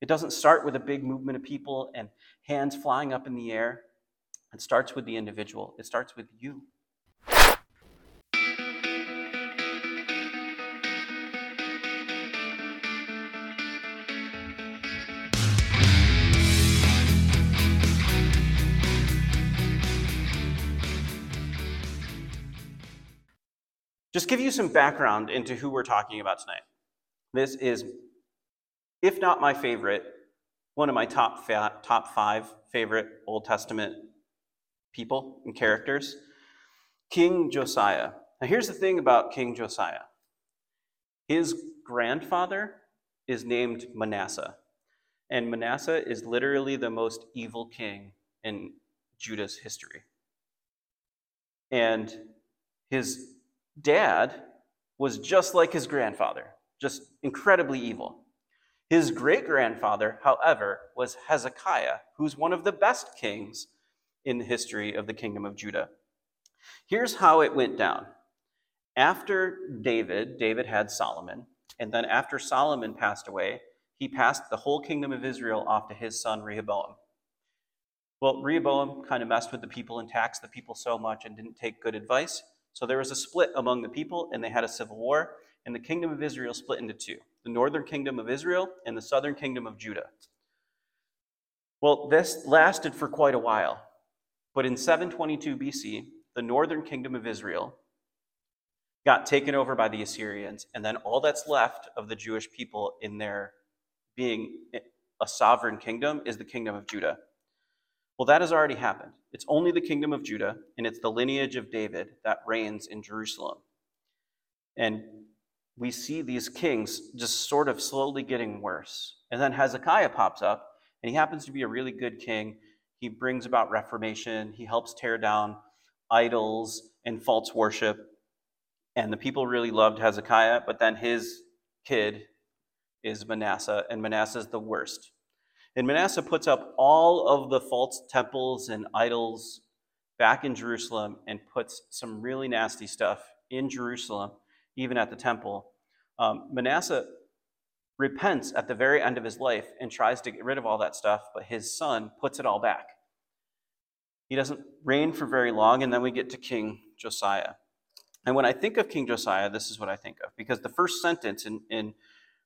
It doesn't start with a big movement of people and hands flying up in the air. It starts with the individual, it starts with you. Just give you some background into who we're talking about tonight. This is, if not my favorite, one of my top fa- top five favorite Old Testament people and characters, King Josiah. Now, here's the thing about King Josiah. His grandfather is named Manasseh, and Manasseh is literally the most evil king in Judah's history. And his dad was just like his grandfather, just incredibly evil. His great grandfather, however, was Hezekiah, who's one of the best kings in the history of the kingdom of Judah. Here's how it went down. After David, David had Solomon, and then after Solomon passed away, he passed the whole kingdom of Israel off to his son Rehoboam. Well, Rehoboam kind of messed with the people and taxed the people so much and didn't take good advice. So there was a split among the people, and they had a civil war, and the kingdom of Israel split into two the northern kingdom of Israel and the southern kingdom of Judah. Well, this lasted for quite a while, but in 722 BC, the northern kingdom of Israel got taken over by the Assyrians, and then all that's left of the Jewish people in their being a sovereign kingdom is the kingdom of Judah. Well, that has already happened. It's only the kingdom of Judah, and it's the lineage of David that reigns in Jerusalem. And we see these kings just sort of slowly getting worse. And then Hezekiah pops up, and he happens to be a really good king. He brings about reformation, he helps tear down idols and false worship. And the people really loved Hezekiah, but then his kid is Manasseh, and Manasseh is the worst. And Manasseh puts up all of the false temples and idols back in Jerusalem and puts some really nasty stuff in Jerusalem, even at the temple. Um, Manasseh repents at the very end of his life and tries to get rid of all that stuff, but his son puts it all back. He doesn't reign for very long, and then we get to King Josiah. And when I think of King Josiah, this is what I think of, because the first sentence in, in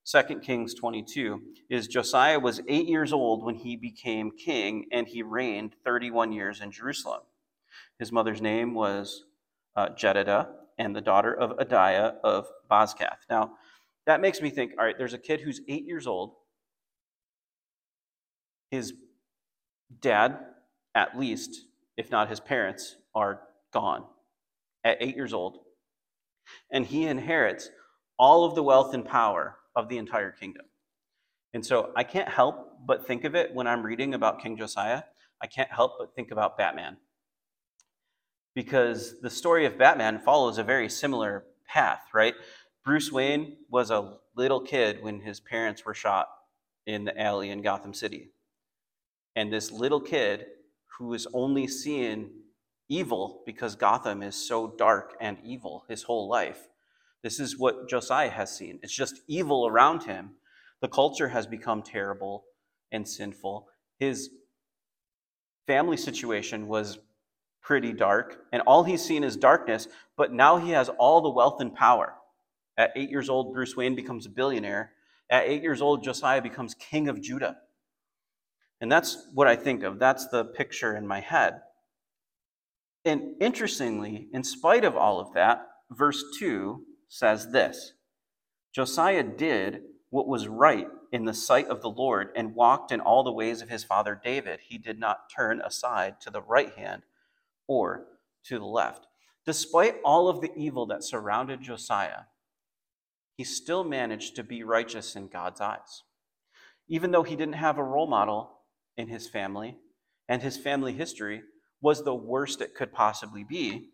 2 Kings 22 is Josiah was eight years old when he became king, and he reigned 31 years in Jerusalem. His mother's name was uh, Jedidah, and the daughter of Adiah of Bozkath. Now, that makes me think all right, there's a kid who's eight years old. His dad, at least, if not his parents, are gone at eight years old. And he inherits all of the wealth and power of the entire kingdom. And so I can't help but think of it when I'm reading about King Josiah. I can't help but think about Batman. Because the story of Batman follows a very similar path, right? Bruce Wayne was a little kid when his parents were shot in the alley in Gotham City. And this little kid who is only seeing evil because Gotham is so dark and evil his whole life this is what Josiah has seen. It's just evil around him. The culture has become terrible and sinful. His family situation was pretty dark, and all he's seen is darkness, but now he has all the wealth and power. At eight years old, Bruce Wayne becomes a billionaire. At eight years old, Josiah becomes king of Judah. And that's what I think of. That's the picture in my head. And interestingly, in spite of all of that, verse 2 says this Josiah did what was right in the sight of the Lord and walked in all the ways of his father David. He did not turn aside to the right hand or to the left. Despite all of the evil that surrounded Josiah, he still managed to be righteous in God's eyes. Even though he didn't have a role model in his family, and his family history was the worst it could possibly be,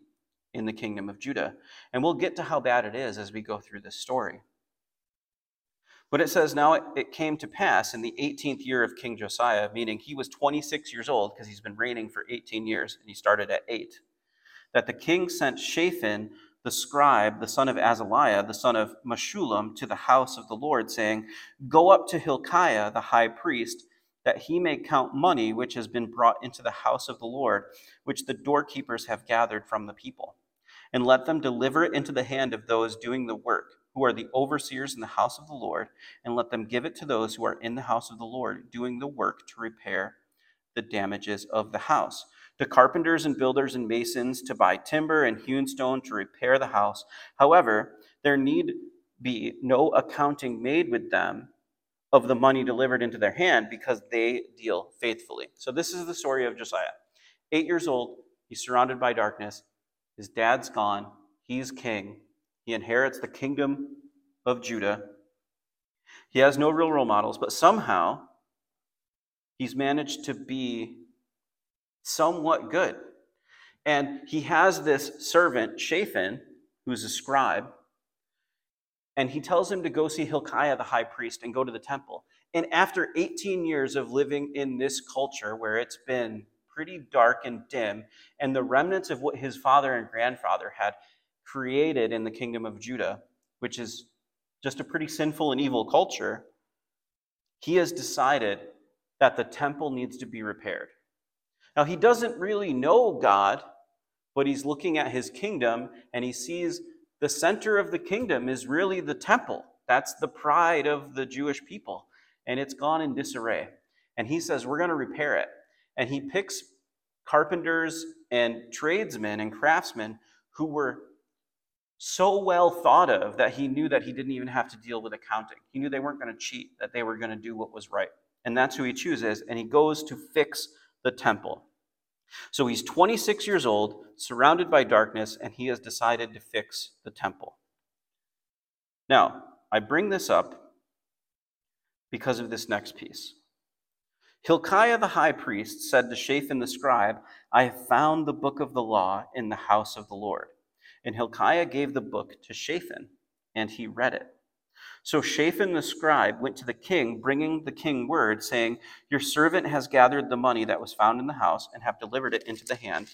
in the kingdom of Judah. And we'll get to how bad it is as we go through this story. But it says, Now it, came to pass in the 18th year of King Josiah, meaning he was 26 years old because he's been reigning for 18 years and he started at 8, that the king sent Shaphan, the scribe, the son of Azaliah, the son of Meshullam, to the house of the Lord, saying, Go up to Hilkiah, the high priest, that he may count money which has been brought into the house of the Lord, which the doorkeepers have gathered from the people. And let them deliver it into the hand of those doing the work, who are the overseers in the house of the Lord, and let them give it to those who are in the house of the Lord, doing the work to repair the damages of the house to carpenters and builders and masons to buy timber and hewn stone to repair the house. However, there need be no accounting made with them of the money delivered into their hand because they deal faithfully. So, this is the story of Josiah. Eight years old, he's surrounded by darkness. His dad's gone. He's king. He inherits the kingdom of Judah. He has no real role models, but somehow he's managed to be somewhat good. And he has this servant, Shaphan, who's a scribe, and he tells him to go see Hilkiah the high priest and go to the temple. And after 18 years of living in this culture where it's been pretty dark and dim, and the remnants of what his father and grandfather had created in the kingdom of Judah, which is just a pretty sinful and evil culture, he has decided that the temple needs to be repaired. Now, he doesn't really know God, but he's looking at his kingdom and he sees the center of the kingdom is really the temple. That's the pride of the Jewish people. And it's gone in disarray. And he says, We're going to repair it. And he picks carpenters and tradesmen and craftsmen who were so well thought of that he knew that he didn't even have to deal with accounting. He knew they weren't going to cheat, that they were going to do what was right. And that's who he chooses. And he goes to fix the temple. So he's 26 years old, surrounded by darkness, and he has decided to fix the temple. Now, I bring this up because of this next piece. Hilkiah the high priest said to Shaphan the scribe, I have found the book of the law in the house of the Lord. And Hilkiah gave the book to Shaphan, and he read it. So Shaphan the scribe went to the king, bringing the king word, saying, Your servant has gathered the money that was found in the house and have delivered it into the hand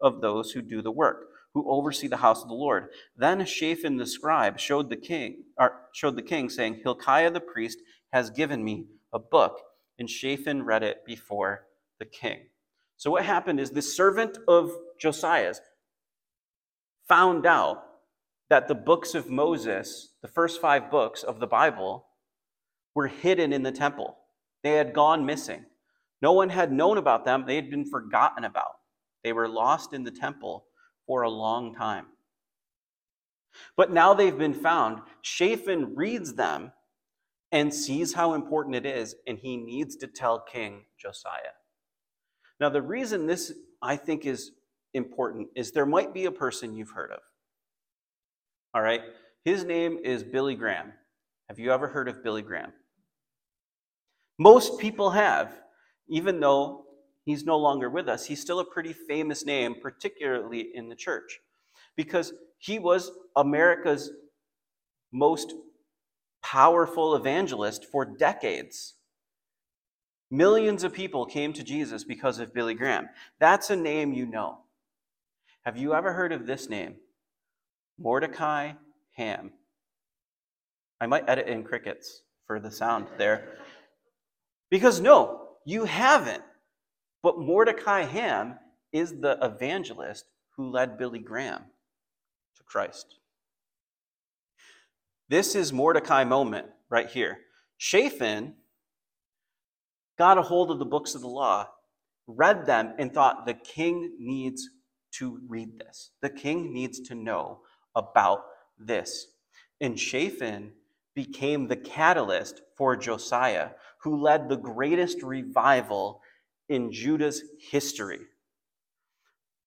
of those who do the work, who oversee the house of the Lord. Then Shaphan the scribe showed the king, showed the king, saying, Hilkiah the priest has given me a book. And Shaphan read it before the king. So what happened is the servant of Josiah's found out that the books of Moses, the first five books of the Bible, were hidden in the temple. They had gone missing. No one had known about them, they had been forgotten about. They were lost in the temple for a long time. But now they've been found. Shaphan reads them and sees how important it is, and he needs to tell King Josiah. Now, the reason this I think is important is there might be a person you've heard of. All right? His name is Billy Graham. Have you ever heard of Billy Graham? Most people have, even though he's no longer with us. He's still a pretty famous name, particularly in the church, because he was America's most powerful evangelist for decades. Millions of people came to Jesus because of Billy Graham. That's a name you know. Have you ever heard of this name? Mordecai Ham. I might edit in crickets for the sound there. Because no, you haven't. But Mordecai Ham is the evangelist who led Billy Graham to Christ. This is Mordecai moment right here. Shaphan got a hold of the books of the law, read them, and thought the king needs to read this. The king needs to know about this. And Shaphan became the catalyst for Josiah, who led the greatest revival in Judah's history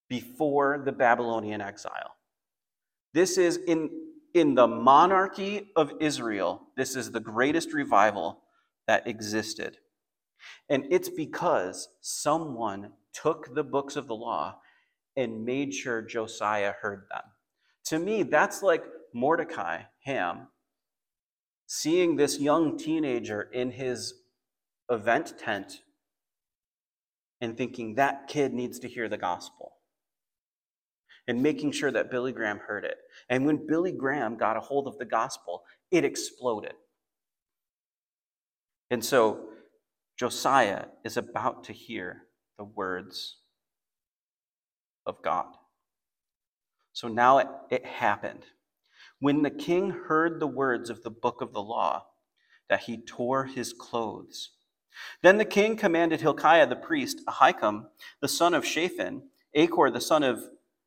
before the Babylonian exile. This is in, in the monarchy of Israel, this is the greatest revival that existed. And it's because someone took the books of the law and made sure Josiah heard them. To me, that's like Mordecai, Ham, seeing this young teenager in his event tent and thinking that kid needs to hear the gospel. and making sure that Billy Graham heard it. And when Billy Graham got a hold of the gospel, it exploded. And so Josiah is about to hear the words of God. So now it, it happened. When the king heard the words of the book of the law, that he tore his clothes. Then the king commanded Hilkiah the priest, Ahikam, the son of Shaphan, Achbor the son of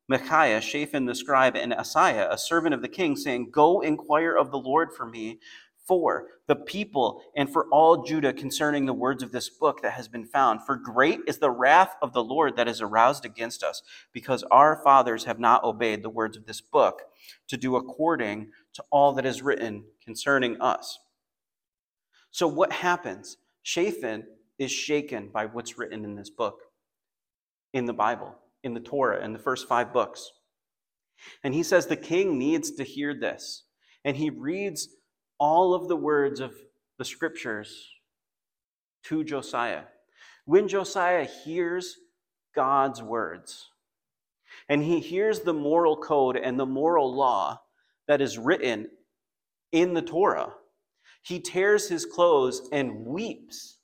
Micaiah, Shaphan the scribe, and Asaiah, a servant of the king, saying, Go inquire of the Lord for me, for the people and for all Judah concerning the words of this book that has been found. For great is the wrath of the Lord that is aroused against us, because our fathers have not obeyed the words of this book to do according to all that is written concerning us. So, what happens? Shaphan is shaken by what's written in this book, in the Bible, in the Torah, in the first five books. And he says the king needs to hear this. And he reads all of the words of the scriptures to Josiah. When Josiah hears God's words, and he hears the moral code and the moral law that is written in the Torah, he tears his clothes and weeps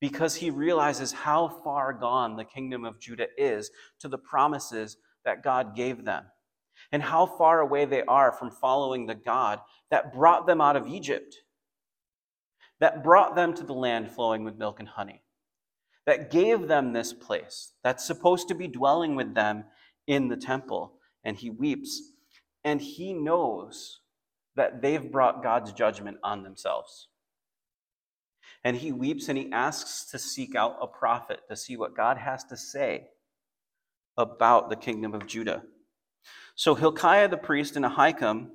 because he realizes how far gone the kingdom of Judah is to the promises that God gave them and how far away they are from following the God that brought them out of Egypt, that brought them to the land flowing with milk and honey, that gave them this place that's supposed to be dwelling with them in the temple. And he weeps, and he knows that they've brought God's judgment on themselves. And he weeps and he asks to seek out a prophet to see what God has to say about the kingdom of Judah. So Hilkiah the priest and Ahikam,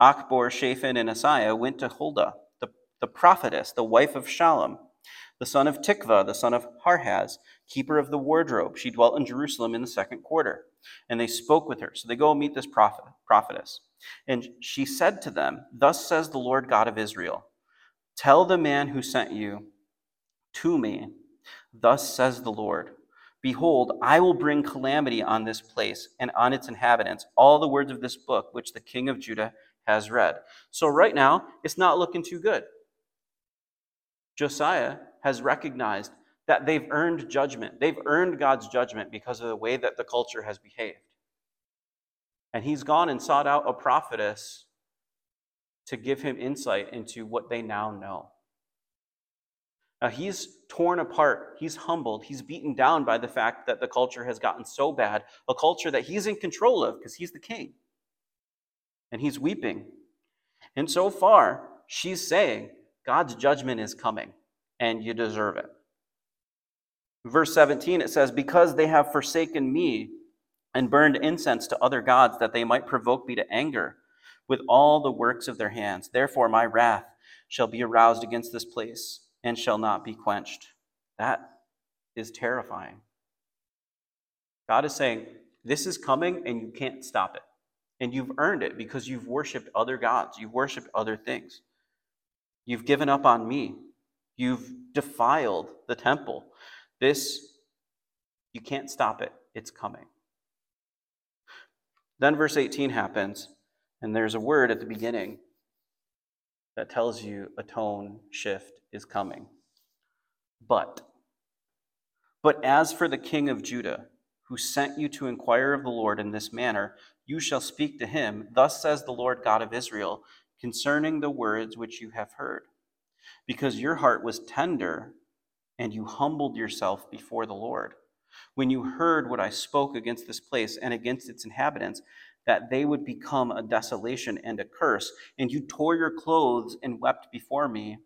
Achbor, Shaphan, and Asaiah went to Huldah, the, the prophetess, the wife of Shallum, the son of Tikvah, the son of Harhas, keeper of the wardrobe. She dwelt in Jerusalem in the second quarter. And they spoke with her. So they go meet this prophet, prophetess. And she said to them, Thus says the Lord God of Israel, Tell the man who sent you to me, Thus says the Lord. Behold, I will bring calamity on this place and on its inhabitants, all the words of this book which the king of Judah has read. So, right now, it's not looking too good. Josiah has recognized that they've earned judgment. They've earned God's judgment because of the way that the culture has behaved. And he's gone and sought out a prophetess to give him insight into what they now know. Now, he's torn apart, he's humbled, he's beaten down by the fact that the culture has gotten so bad, a culture that he's in control of because he's the king. And he's weeping. And so far, she's saying, God's judgment is coming, and you deserve it. Verse 17, it says, Because they have forsaken me and burned incense to other gods, that they might provoke me to anger with all the works of their hands. Therefore, my wrath shall be aroused against this place and shall not be quenched. That is terrifying. God is saying, This is coming and you can't stop it. And you've earned it because you've worshiped other gods, you've worshiped other things. You've given up on me, you've defiled the temple. This, you can't stop it, it's coming. Then verse 18 happens, and there's a word at the beginning that tells you a tone shift is coming. But, but as for the king of Judah, who sent you to inquire of the Lord in this manner, you shall speak to him, Thus says the Lord God of Israel, concerning the words which you have heard. Because your heart was tender, and you humbled yourself before the Lord. When you heard what I spoke against this place and against its inhabitants, that they would become a desolation and a curse, and you tore your clothes and wept before me,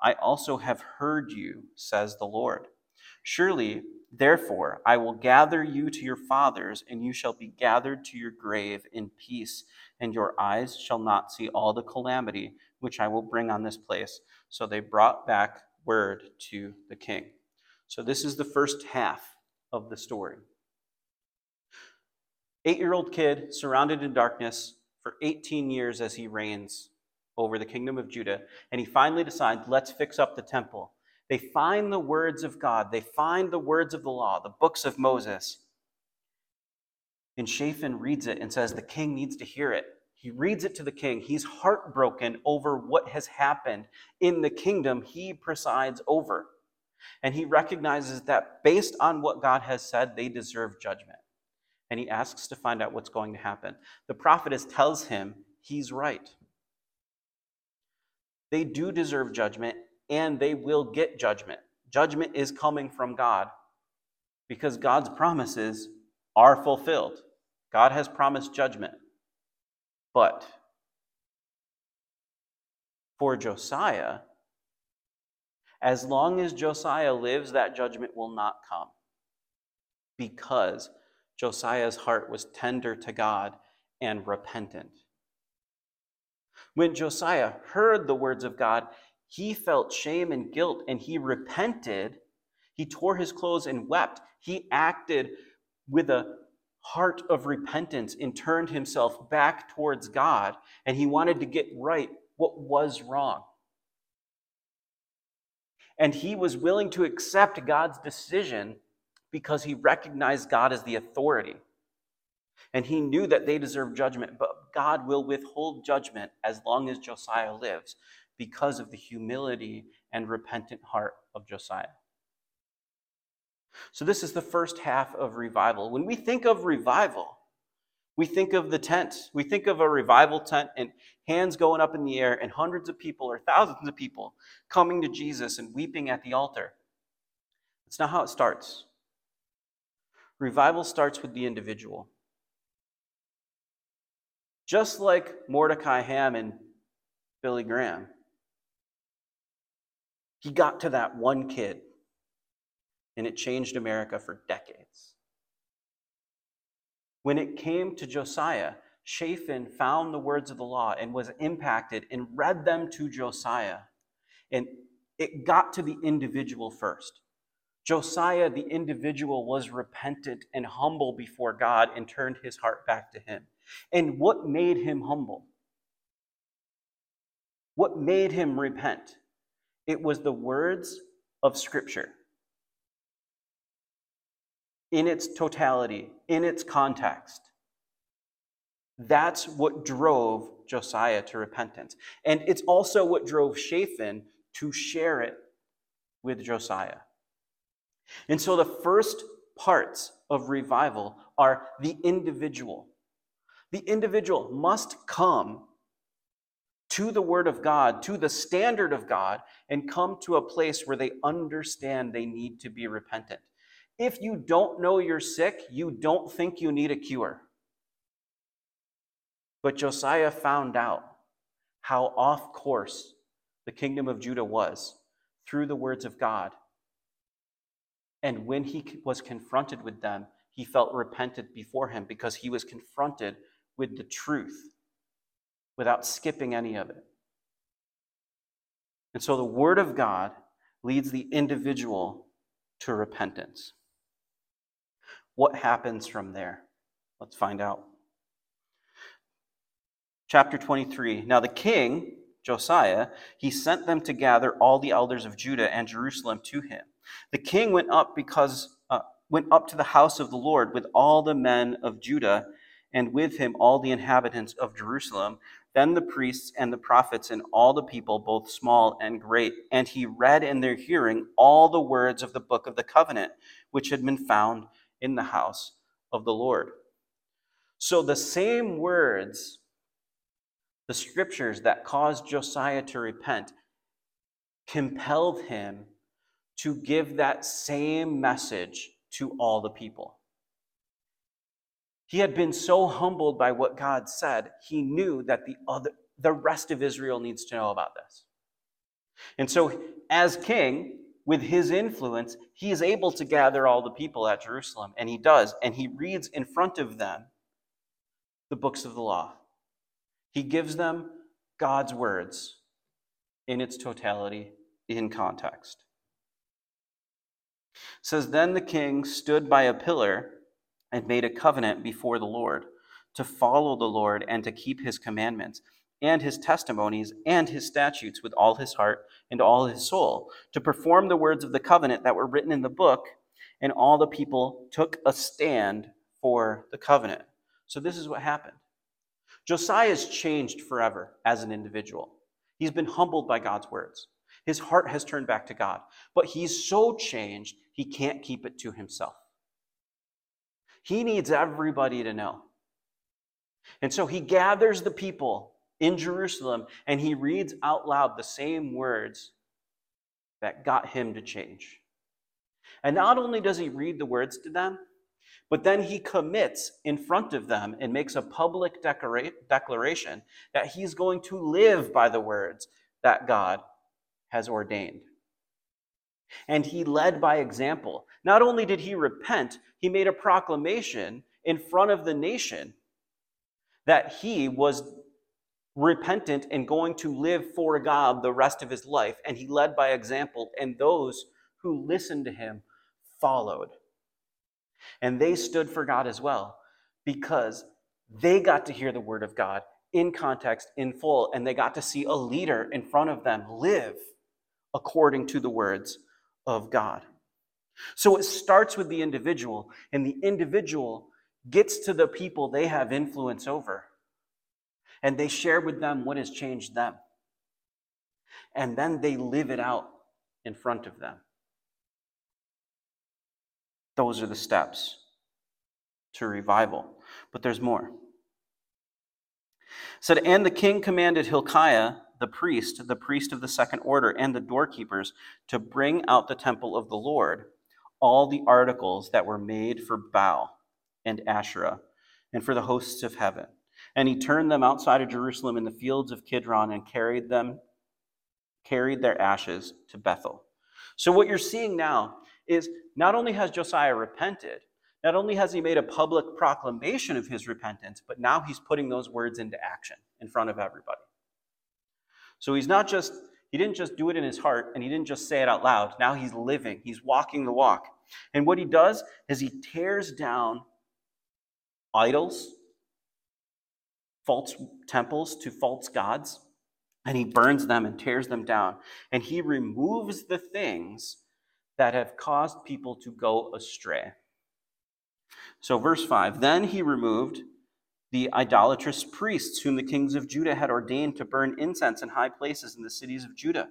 I also have heard you, says the Lord. Surely, therefore, I will gather you to your fathers, and you shall be gathered to your grave in peace, and your eyes shall not see all the calamity which I will bring on this place. So they brought back word to the king. So this is the first half of the story. Eight year old kid surrounded in darkness for 18 years as he reigns over the kingdom of Judah. And he finally decides, let's fix up the temple. They find the words of God, they find the words of the law, the books of Moses. And Shaphan reads it and says, The king needs to hear it. He reads it to the king. He's heartbroken over what has happened in the kingdom he presides over. And he recognizes that based on what God has said, they deserve judgment. And he asks to find out what's going to happen. The prophetess tells him he's right. They do deserve judgment, and they will get judgment. Judgment is coming from God because God's promises are fulfilled. God has promised judgment. But for Josiah, as long as Josiah lives, that judgment will not come because Josiah's heart was tender to God and repentant. When Josiah heard the words of God, he felt shame and guilt and he repented. He tore his clothes and wept. He acted with a heart of repentance and turned himself back towards God, and he wanted to get right what was wrong. And he was willing to accept God's decision because he recognized God as the authority. And he knew that they deserved judgment, but God will withhold judgment as long as Josiah lives because of the humility and repentant heart of Josiah. So, this is the first half of revival. When we think of revival, we think of the tent. We think of a revival tent and hands going up in the air and hundreds of people or thousands of people coming to Jesus and weeping at the altar. That's not how it starts. Revival starts with the individual. Just like Mordecai Ham and Billy Graham, he got to that one kid and it changed America for decades. When it came to Josiah, Shaphan found the words of the law and was impacted and read them to Josiah. And it got to the individual first. Josiah, the individual, was repentant and humble before God and turned his heart back to him. And what made him humble? What made him repent? It was the words of Scripture in its totality, in its context. That's what drove Josiah to repentance. And it's also what drove Shaphan to share it with Josiah. And so the first parts of revival are the individual. The individual must come to the Word of God, to the standard of God, and come to a place where they understand they need to be repentant. If you don't know you're sick, you don't think you need a cure. But Josiah found out how off course the kingdom of Judah was through the words of God. And when he was confronted with them, he felt repentant before him because he was confronted with the truth without skipping any of it. And so the Word of God leads the individual to repentance. What happens from there? Let's find out. Chapter 23. Now the king, Josiah, he sent them to gather all the elders of Judah and Jerusalem to him. The king went up because uh, went up to the house of the Lord with all the men of Judah and with him all the inhabitants of Jerusalem, then the priests and the prophets and all the people, both small and great. And he read in their hearing all the words of the book of the covenant, which had been found in the house of the Lord. So the same words, the scriptures that caused Josiah to repent, compelled him to give that same message to all the people. He had been so humbled by what God said, he knew that the other the rest of Israel needs to know about this. And so as king, with his influence, he is able to gather all the people at Jerusalem, and he does, and he reads in front of them the books of the law. He gives them God's words in its totality, in context. Says, Then the king stood by a pillar and made a covenant before the Lord to follow the Lord and to keep his commandments and his testimonies and his statutes with all his heart and all his soul, to perform the words of the covenant that were written in the book. And all the people took a stand for the covenant. So this is what happened. Josiah has changed forever as an individual. He's been humbled by God's words. His heart has turned back to God. But he's so changed, he can't keep it to himself. He needs everybody to know. And so he gathers the people in Jerusalem and he reads out loud the same words that got him to change. And not only does he read the words to them, but then he commits in front of them and makes a public declaration that he's going to live by the words that God has ordained. And he led by example. Not only did he repent, he made a proclamation in front of the nation that he was repentant and going to live for God the rest of his life. And he led by example, and those who listened to him followed. And they stood for God as well because they got to hear the word of God in context, in full, and they got to see a leader in front of them live according to the words of God. So it starts with the individual, and the individual gets to the people they have influence over, and they share with them what has changed them. And then they live it out in front of them. Those are the steps to revival. But there's more. It said, and the king commanded Hilkiah, the priest, the priest of the second order, and the doorkeepers to bring out the temple of the Lord, all the articles that were made for Baal and Asherah, and for the hosts of heaven. And he turned them outside of Jerusalem in the fields of Kidron and carried them, carried their ashes to Bethel. So what you're seeing now is not only has Josiah repented, not only has he made a public proclamation of his repentance, but now he's putting those words into action in front of everybody. So he's not just, he didn't just do it in his heart and he didn't just say it out loud. Now he's living, he's walking the walk. And what he does is he tears down idols, false temples to false gods, and he burns them and tears them down. And he removes the things that have caused people to go astray. So, verse 5 Then he removed the idolatrous priests whom the kings of Judah had ordained to burn incense in high places in the cities of Judah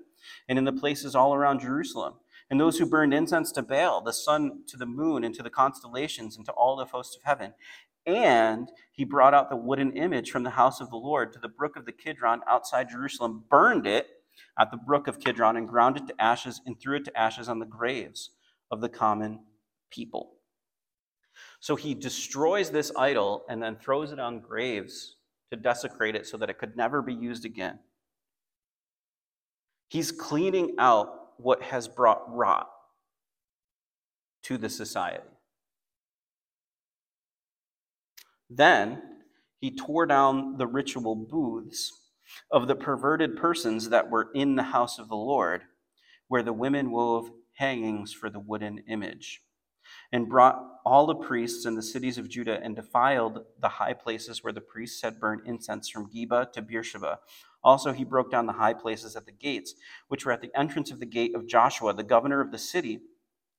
and in the places all around Jerusalem, and those who burned incense to Baal, the sun, to the moon, and to the constellations, and to all the hosts of heaven. And he brought out the wooden image from the house of the Lord to the brook of the Kidron outside Jerusalem, burned it at the brook of Kidron and ground it to ashes and threw it to ashes on the graves of the common people. So he destroys this idol and then throws it on graves to desecrate it so that it could never be used again. He's cleaning out what has brought rot to the society. Then he tore down the ritual booths of the perverted persons that were in the house of the Lord, where the women wove hangings for the wooden image, and brought all the priests in the cities of Judah and defiled the high places where the priests had burned incense from Geba to Beersheba. Also, he broke down the high places at the gates, which were at the entrance of the gate of Joshua, the governor of the city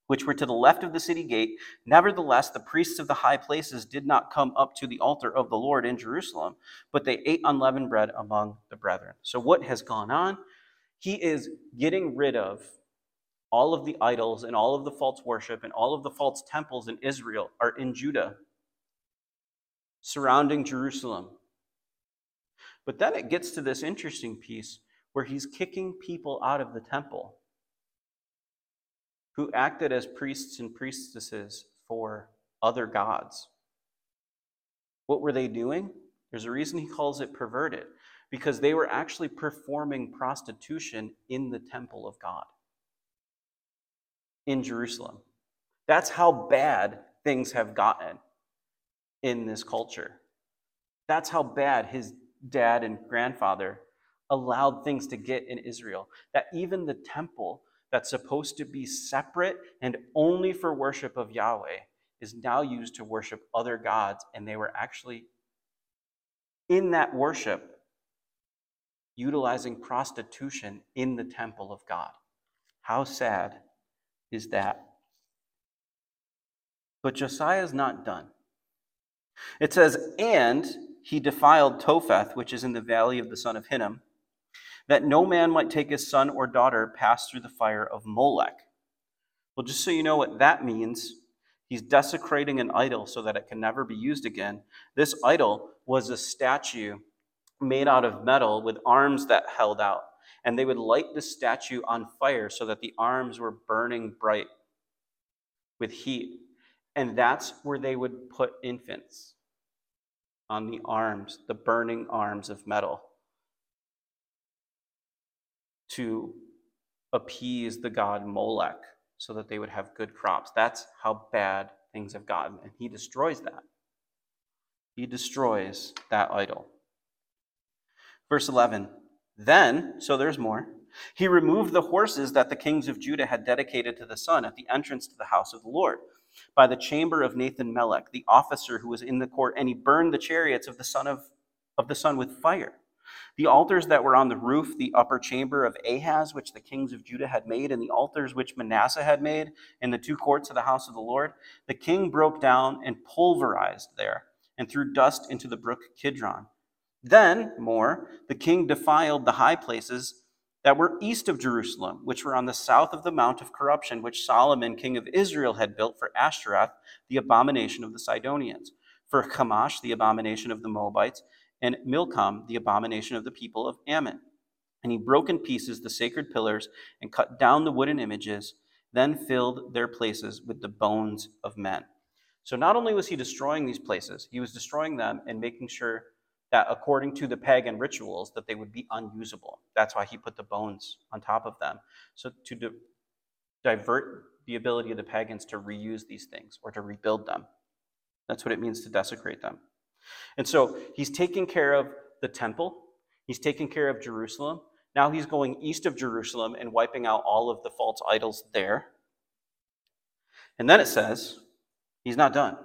which were to the left of the city gate. Nevertheless, the priests of the high places did not come up to the altar of the Lord in Jerusalem, but they ate unleavened bread among the brethren. So, what has gone on? He is getting rid of all of the idols and all of the false worship and all of the false temples in Israel are in Judah, surrounding Jerusalem. But then it gets to this interesting piece where he's kicking people out of the temple who acted as priests and priestesses for other gods. What were they doing? There's a reason he calls it perverted, because they were actually performing prostitution in the temple of God in Jerusalem. That's how bad things have gotten in this culture. That's how bad his dad and grandfather allowed things to get in Israel. That even the temple that's supposed to be separate and only for worship of Yahweh is now used to worship other gods, and they were actually in that worship utilizing prostitution in the temple of God. How sad is that? But Josiah is not done. It says, And he defiled Topheth, which is in the valley of the son of Hinnom, that no man might take his son or daughter pass through the fire of Molech. Well, just so you know what that means, he's desecrating an idol so that it can never be used again. This idol was a statue made out of metal with arms that held out. And they would light the statue on fire so that the arms were burning bright with heat. And that's where they would put infants on the arms, the burning arms of metal, to appease the god Molech so that they would have good crops. That's how bad things have gotten. And he destroys that. He destroys that idol. Verse 11 Then, so there's more, he removed the horses that the kings of Judah had dedicated to the sun at the entrance to the house of the Lord by the chamber of Nathan Melech, the officer who was in the court, and he burned the chariots of the son of, of the sun with fire. The altars that were on the roof, the upper chamber of Ahaz, which the kings of Judah had made, and the altars which Manasseh had made in the two courts of the house of the Lord, the king broke down and pulverized there, and threw dust into the brook Kidron. Then, more, the king defiled the high places that were east of Jerusalem, which were on the south of the Mount of Corruption, which Solomon, king of Israel, had built for Ashtoreth, the abomination of the Sidonians, for Chemosh, the abomination of the Moabites, and Milcom, the abomination of the people of Ammon. And he broke in pieces the sacred pillars and cut down the wooden images, then filled their places with the bones of men. So not only was he destroying these places, he was destroying them and making sure that according to the pagan rituals that they would be unusable. That's why he put the bones on top of them. So to di- divert the ability of the pagans to reuse these things or to rebuild them. That's what it means to desecrate them. And so he's taking care of the temple. He's taking care of jerusalem. Now he's going east of jerusalem and wiping out all of the false idols there. And then it says he's not done.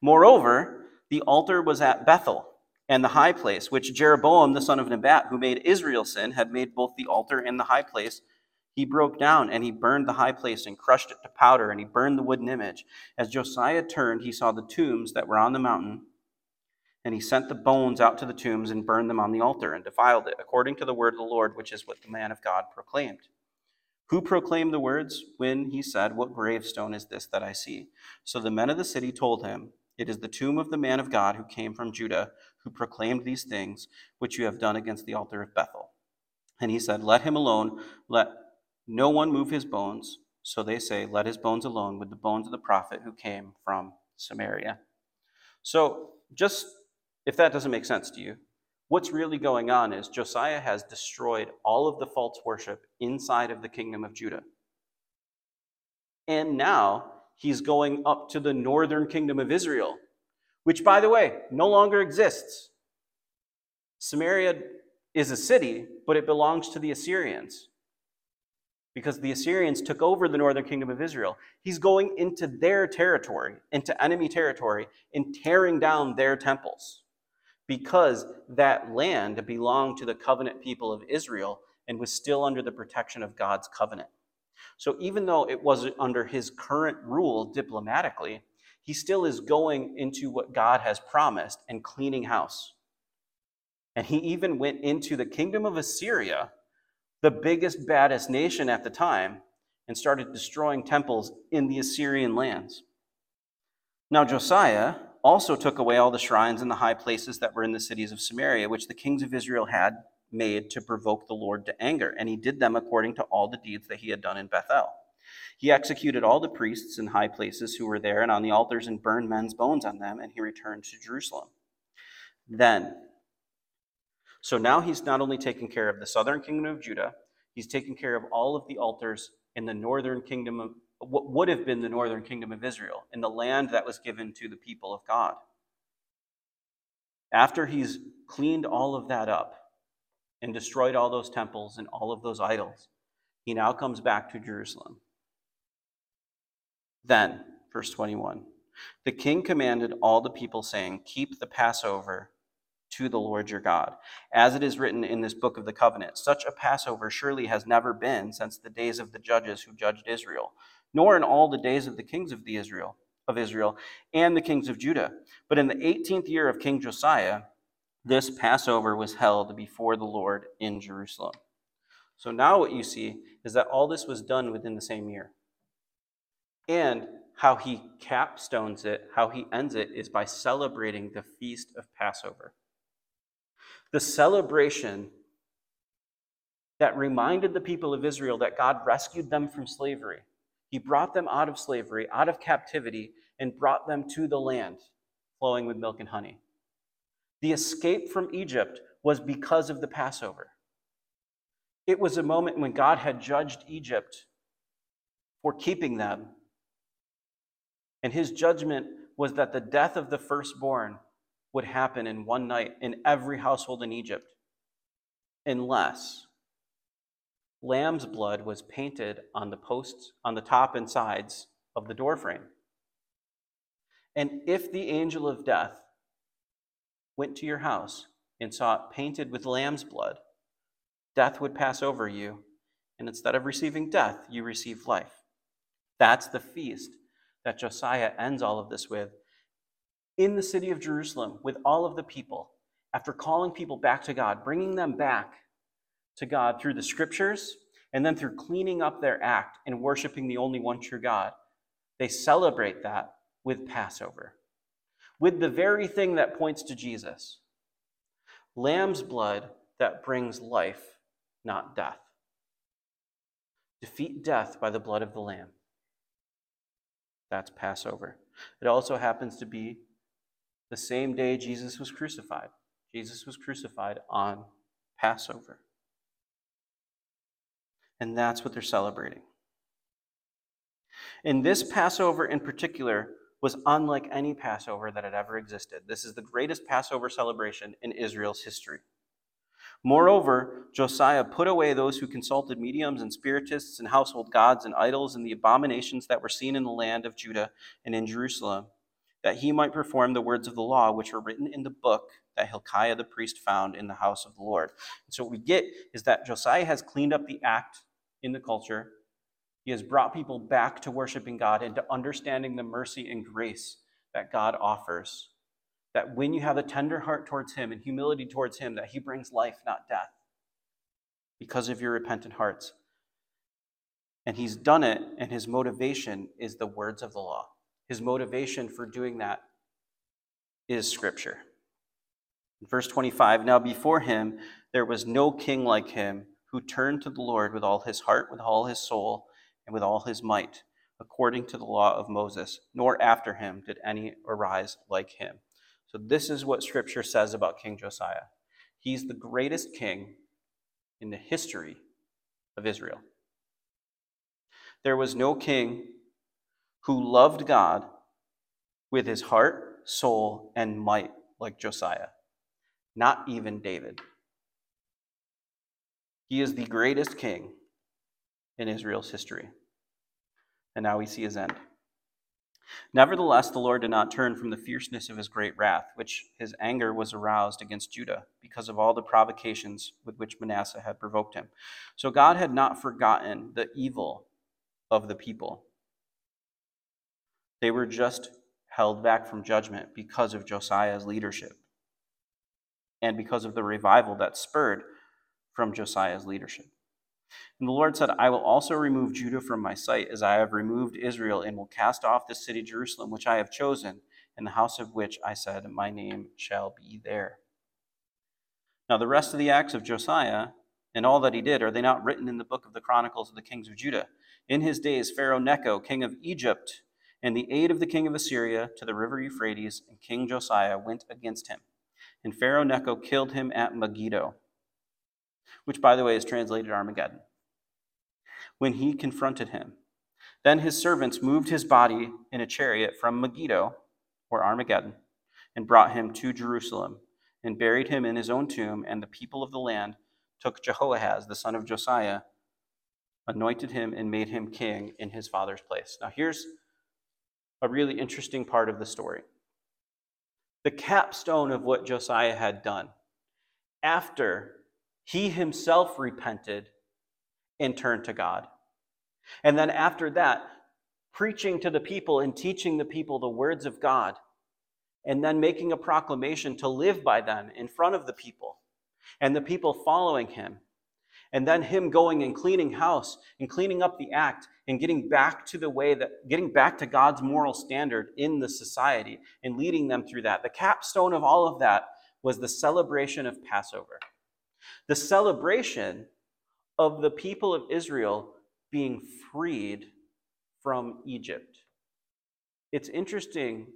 Moreover the altar was at bethel and the high place, which Jeroboam the son of Nebat, who made Israel sin, had made both the altar and the high place. He broke down and he burned the high place and crushed it to powder, and he burned the wooden image. As Josiah turned, he saw the tombs that were on the mountain, and he sent the bones out to the tombs and burned them on the altar and defiled it, according to the word of the Lord, which is what the man of God proclaimed. Who proclaimed the words when he said, What gravestone is this that I see? So the men of the city told him, It is the tomb of the man of God who came from Judah who proclaimed these things which you have done against the altar of Bethel. And he said, Let him alone, let no one move his bones. So they say, Let his bones alone with the bones of the prophet who came from Samaria. So, just if that doesn't make sense to you, what's really going on is Josiah has destroyed all of the false worship inside of the kingdom of Judah. And now he's going up to the northern kingdom of Israel which, by the way, no longer exists. Samaria is a city, but it belongs to the Assyrians because the Assyrians took over the northern kingdom of Israel. He's going into their territory, into enemy territory, and tearing down their temples because that land belonged to the covenant people of Israel and was still under the protection of God's covenant. So even though it wasn't under his current rule diplomatically, he still is going into what God has promised and cleaning house. And he even went into the kingdom of Assyria, the biggest, baddest nation at the time, and started destroying temples in the Assyrian lands. Now, Josiah also took away all the shrines and the high places that were in the cities of Samaria, which the kings of Israel had made to provoke the Lord to anger, and he did them according to all the deeds that he had done in Bethel. He executed all the priests in high places who were there and on the altars and burned men's bones on them, and he returned to Jerusalem. Then, so now he's not only taking care of the southern kingdom of Judah, he's taking care of all of the altars in the northern kingdom of what would have been the northern kingdom of Israel, in the land that was given to the people of God. After he's cleaned all of that up and destroyed all those temples and all of those idols, he now comes back to Jerusalem. Then, verse 21, the king commanded all the people, saying, Keep the Passover to the Lord your God. As it is written in this book of the covenant, such a Passover surely has never been since the days of the judges who judged Israel, nor in all the days of the kings of the Israel. of Israel and the kings of Judah. But in the 18th year of King Josiah, this Passover was held before the Lord in Jerusalem. So now what you see is that all this was done within the same year. And how he capstones it, how he ends it, is by celebrating the feast of Passover. The celebration that reminded the people of Israel that God rescued them from slavery. He brought them out of slavery, out of captivity, and brought them to the land flowing with milk and honey. The escape from Egypt was because of the Passover. It was a moment when God had judged Egypt for keeping them. And his judgment was that the death of the firstborn would happen in one night in every household in Egypt, unless lamb's blood was painted on the posts, on the top and sides of the doorframe. And if the angel of death went to your house and saw it painted with lamb's blood, death would pass over you, and instead of receiving death, you receive life. That's the feast that Josiah ends all of this with in the city of Jerusalem with all of the people, after calling people back to God, bringing them back to God through the scriptures and then through cleaning up their act and worshiping the only one true God. They celebrate that with Passover, with the very thing that points to Jesus lamb's blood that brings life not death. Defeat death by the blood of the Lamb. That's Passover. It also happens to be the same day Jesus was crucified. Jesus was crucified on Passover. And that's what they're celebrating. And this Passover in particular was unlike any Passover that had ever existed. This is the greatest Passover celebration in Israel's history. Moreover, Josiah put away those who consulted mediums and spiritists and household gods and idols and the abominations that were seen in the land of Judah and in Jerusalem, that he might perform the words of the law which were written in the book that Hilkiah the priest found in the house of the Lord. And so what we get is that Josiah has cleaned up the act in the culture. He has brought people back to worshiping God and to understanding the mercy and grace that God offers that when you have a tender heart towards Him and humility towards Him, that He brings life, not death, because of your repentant hearts. And He's done it, and His motivation is the words of the law. His motivation for doing that is Scripture. verse 25 Now before Him there was no king like Him who turned to the Lord with all his heart, with all his soul, and with all his might, according to the law of Moses, nor after him did any arise like him. So, this is what Scripture says about King Josiah. He's the greatest king in the history of Israel. There was no king who loved God with his heart, soul, and might like Josiah, not even David. He is the greatest king in Israel's history. And now we see his end. Nevertheless, the Lord did not turn from the fierceness of his great wrath, which his anger was aroused against Judah, because of all the provocations with which Manasseh had provoked him. So God had not forgotten the evil of the people. They were just held back from judgment because of Josiah's leadership and because of the revival that spurred from Josiah's leadership. And the Lord said, I will also remove Judah from my sight, as I have removed Israel, and will cast off the city Jerusalem, which I have chosen, and the house of which I said, My name shall be there. Now, the rest of the acts of Josiah and all that he did, are they not written in the book of the Chronicles of the kings of Judah? In his days, Pharaoh Necho, king of Egypt, and the aid of the king of Assyria to the river Euphrates, and King Josiah went against him. And Pharaoh Necho killed him at Megiddo which, by the way, is translated Armageddon, when he confronted him. Then his servants moved his body in a chariot from Megiddo, or Armageddon, and brought him to Jerusalem, and buried him in his own tomb. And the people of the land took Jehoahaz, the son of Josiah, anointed him, and made him king in his father's place. Now, here's a really interesting part of the story the capstone of what Josiah had done. After he himself repented and turn to God. And then after that, preaching to the people and teaching the people the words of God, and then making a proclamation to live by them in front of the people, and the people following him, and then him going and cleaning house and cleaning up the act and getting back to the way that getting back to God's moral standard in the society and leading them through that. The capstone of all of that was the celebration of Passover. The celebration of the people of Israel being freed from Egypt. It's interesting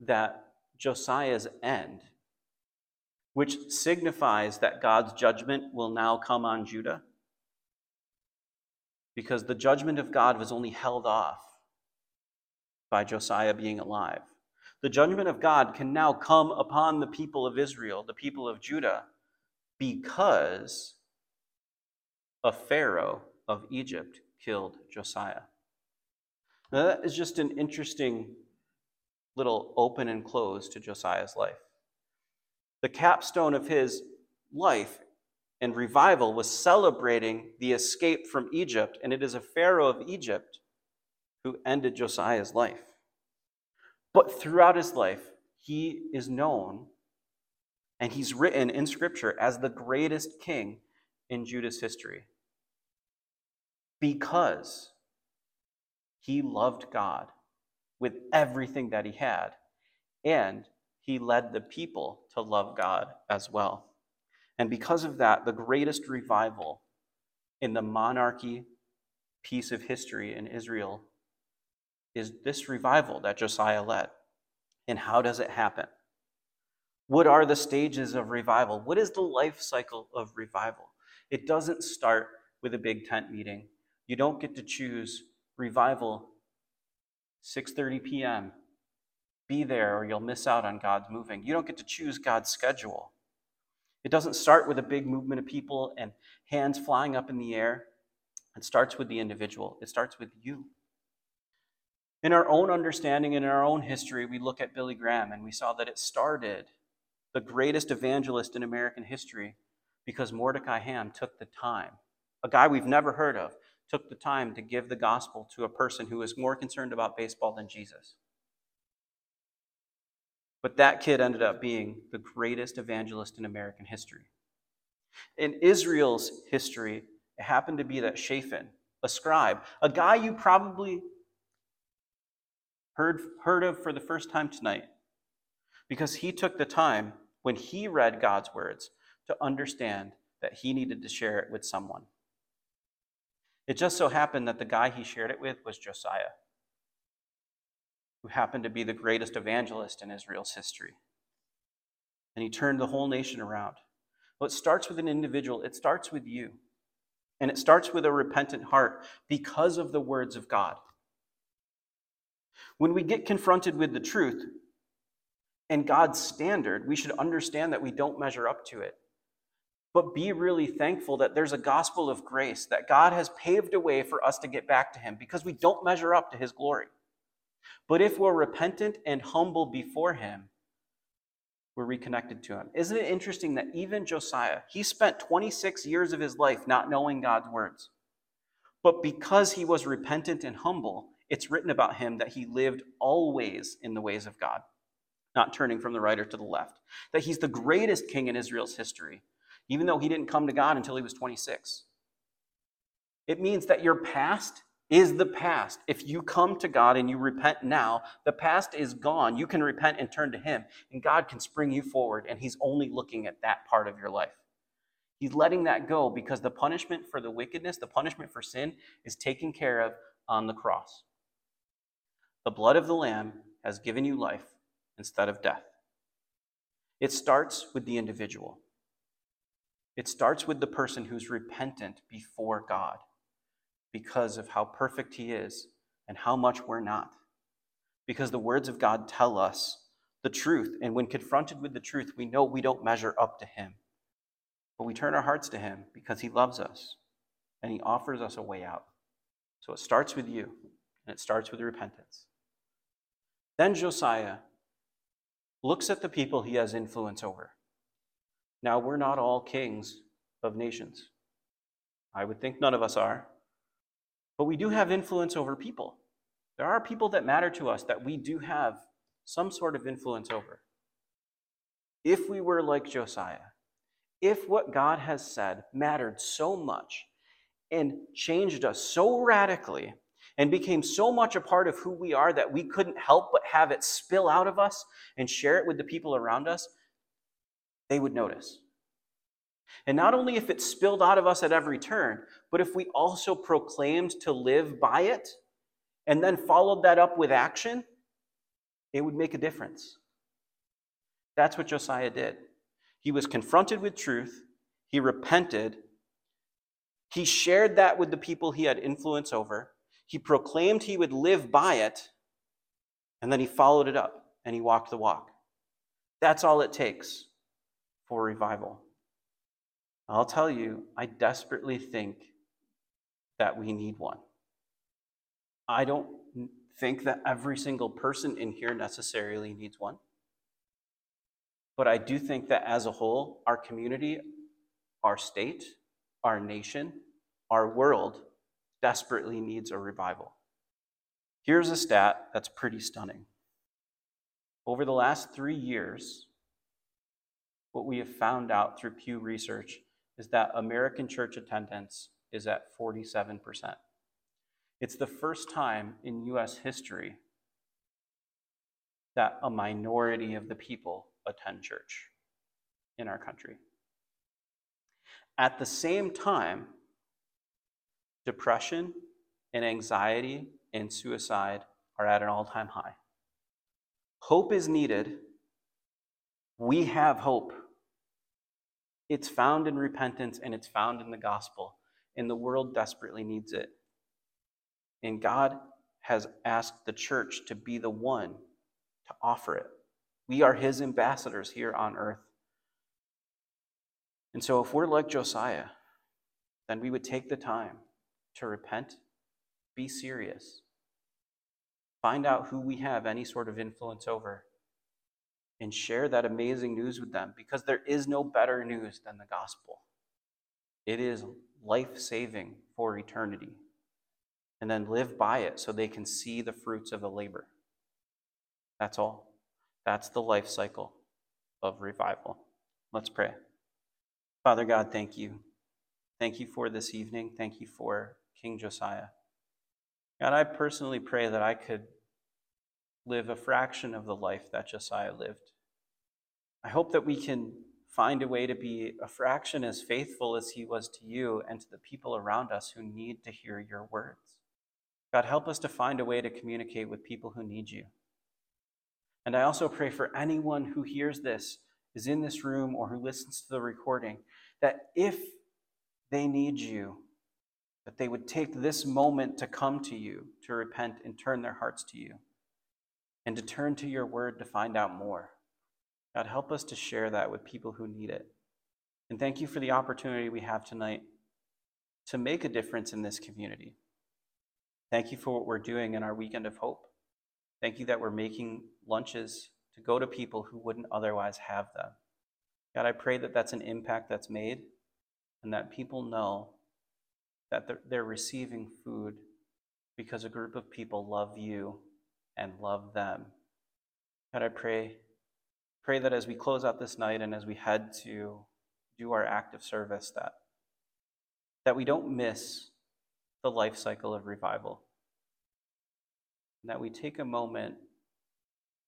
that Josiah's end, which signifies that God's judgment will now come on Judah, because the judgment of God was only held off by Josiah being alive. The judgment of God can now come upon the people of Israel, the people of Judah, because a Pharaoh of Egypt killed Josiah. Now, that is just an interesting little open and close to Josiah's life. The capstone of his life and revival was celebrating the escape from Egypt, and it is a Pharaoh of Egypt who ended Josiah's life. But throughout his life, he is known and he's written in Scripture as the greatest king in Judah's history because he loved God with everything that he had, and he led the people to love God as well. And because of that, the greatest revival in the monarchy piece of history in Israel is this revival that Josiah led. And how does it happen? What are the stages of revival? What is the life cycle of revival? It doesn't start with a big tent meeting. You don't get to choose revival 6:30 p.m. Be there or you'll miss out on God's moving. You don't get to choose God's schedule. It doesn't start with a big movement of people and hands flying up in the air. It starts with the individual. It starts with you. In our own understanding, and in our own history, we look at Billy Graham and we saw that it started the greatest evangelist in American history because Mordecai Ham took the time, a guy we've never heard of, took the time to give the gospel to a person who was more concerned about baseball than Jesus. But that kid ended up being the greatest evangelist in American history. In Israel's history, it happened to be that Shaphan, a scribe, a guy you probably heard, heard of for the first time tonight, because he took the time when he read God's words to understand that he needed to share it with someone. It just so happened that the guy he shared it with was Josiah, who happened to be the greatest evangelist in Israel's history. And he turned the whole nation around. Well, it starts with an individual, it starts with you. And it starts with a repentant heart because of the words of God. When we get confronted with the truth and God's standard, we should understand that we don't measure up to it. But be really thankful that there's a gospel of grace, that God has paved a way for us to get back to Him because we don't measure up to His glory. But if we're repentant and humble before Him, we're reconnected to Him. Isn't it interesting that even Josiah, he spent 26 years of his life not knowing God's words. But because he was repentant and humble, it's written about him that he lived always in the ways of God, not turning from the right or to the left. That he's the greatest king in Israel's history, even though he didn't come to God until he was 26. It means that your past is the past. If you come to God and you repent now, the past is gone. You can repent and turn to Him, and God can spring you forward, and He's only looking at that part of your life. He's letting that go because the punishment for the wickedness, the punishment for sin, is taken care of on the cross. The blood of the Lamb has given you life instead of death. It starts with the individual. It starts with the person who's repentant before God because of how perfect He is and how much we're not. Because the words of God tell us the truth, and when confronted with the truth, we know we don't measure up to Him. But we turn our hearts to Him because He loves us and He offers us a way out. So it starts with you, and it starts with repentance. Then Josiah looks at the people he has influence over. Now, we're not all kings of nations. I would think none of us are. But we do have influence over people. There are people that matter to us that we do have some sort of influence over. If we were like Josiah, if what God has said mattered so much and changed us so radically and became so much a part of who we are that we couldn't help but have it spill out of us and share it with the people around us, they would notice. And not only if it spilled out of us at every turn, but if we also proclaimed to live by it and then followed that up with action, it would make a difference. That's what Josiah did. He was confronted with truth, he repented, he shared that with the people he had influence over, he proclaimed he would live by it, and then he followed it up and he walked the walk. That's all it takes for revival. I'll tell you, I desperately think that we need one. I don't think that every single person in here necessarily needs one. But I do think that as a whole, our community, our state, our nation, our world desperately needs a revival. Here's a stat that's pretty stunning. Over the last three years, what we have found out through Pew Research is that American church attendance is at 47%. It's the first time in US history that a minority of the people attend church in our country. At the same time, depression and anxiety and suicide are at an all time high. Hope is needed. We have hope. It's found in repentance and it's found in the gospel, and the world desperately needs it. And God has asked the church to be the one to offer it. We are his ambassadors here on earth. And so, if we're like Josiah, then we would take the time to repent, be serious, find out who we have any sort of influence over, and share that amazing news with them because there is no better news than the gospel. It is life saving for eternity. And then live by it so they can see the fruits of the labor. That's all. That's the life cycle of revival. Let's pray. Father God, thank you. Thank you for this evening. Thank you for King Josiah. God, I personally pray that I could live a fraction of the life that Josiah lived. I hope that we can find a way to be a fraction as faithful as he was to you and to the people around us who need to hear your words. God, help us to find a way to communicate with people who need you. And I also pray for anyone who hears this, is in this room, or who listens to the recording, that if they need you, that they would take this moment to come to you, to repent and turn their hearts to you, and to turn to your word to find out more. God, help us to share that with people who need it. And thank you for the opportunity we have tonight to make a difference in this community. Thank you for what we're doing in our weekend of hope. Thank you that we're making lunches to go to people who wouldn't otherwise have them. God, I pray that that's an impact that's made and that people know that they're, receiving food because a group of people love you and love them. God, I pray pray that as we close out this night and as we head to do our act of service that that we don't miss the life cycle of revival. And that we take a moment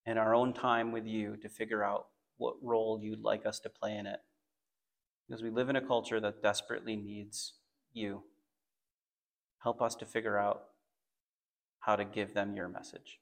in our own time with you to figure out what role you'd like us to play in it. Because we live in a culture that desperately needs you. Help us to figure out how to give them your message